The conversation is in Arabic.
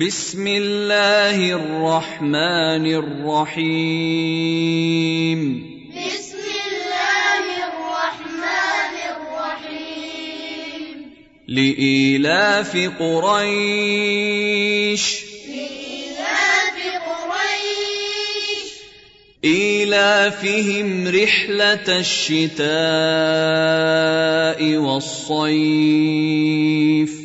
بسم الله الرحمن الرحيم. بسم الله الرحمن الرحيم. لإيلاف قريش. لإيلاف قريش. إيلافهم رحلة الشتاء والصيف.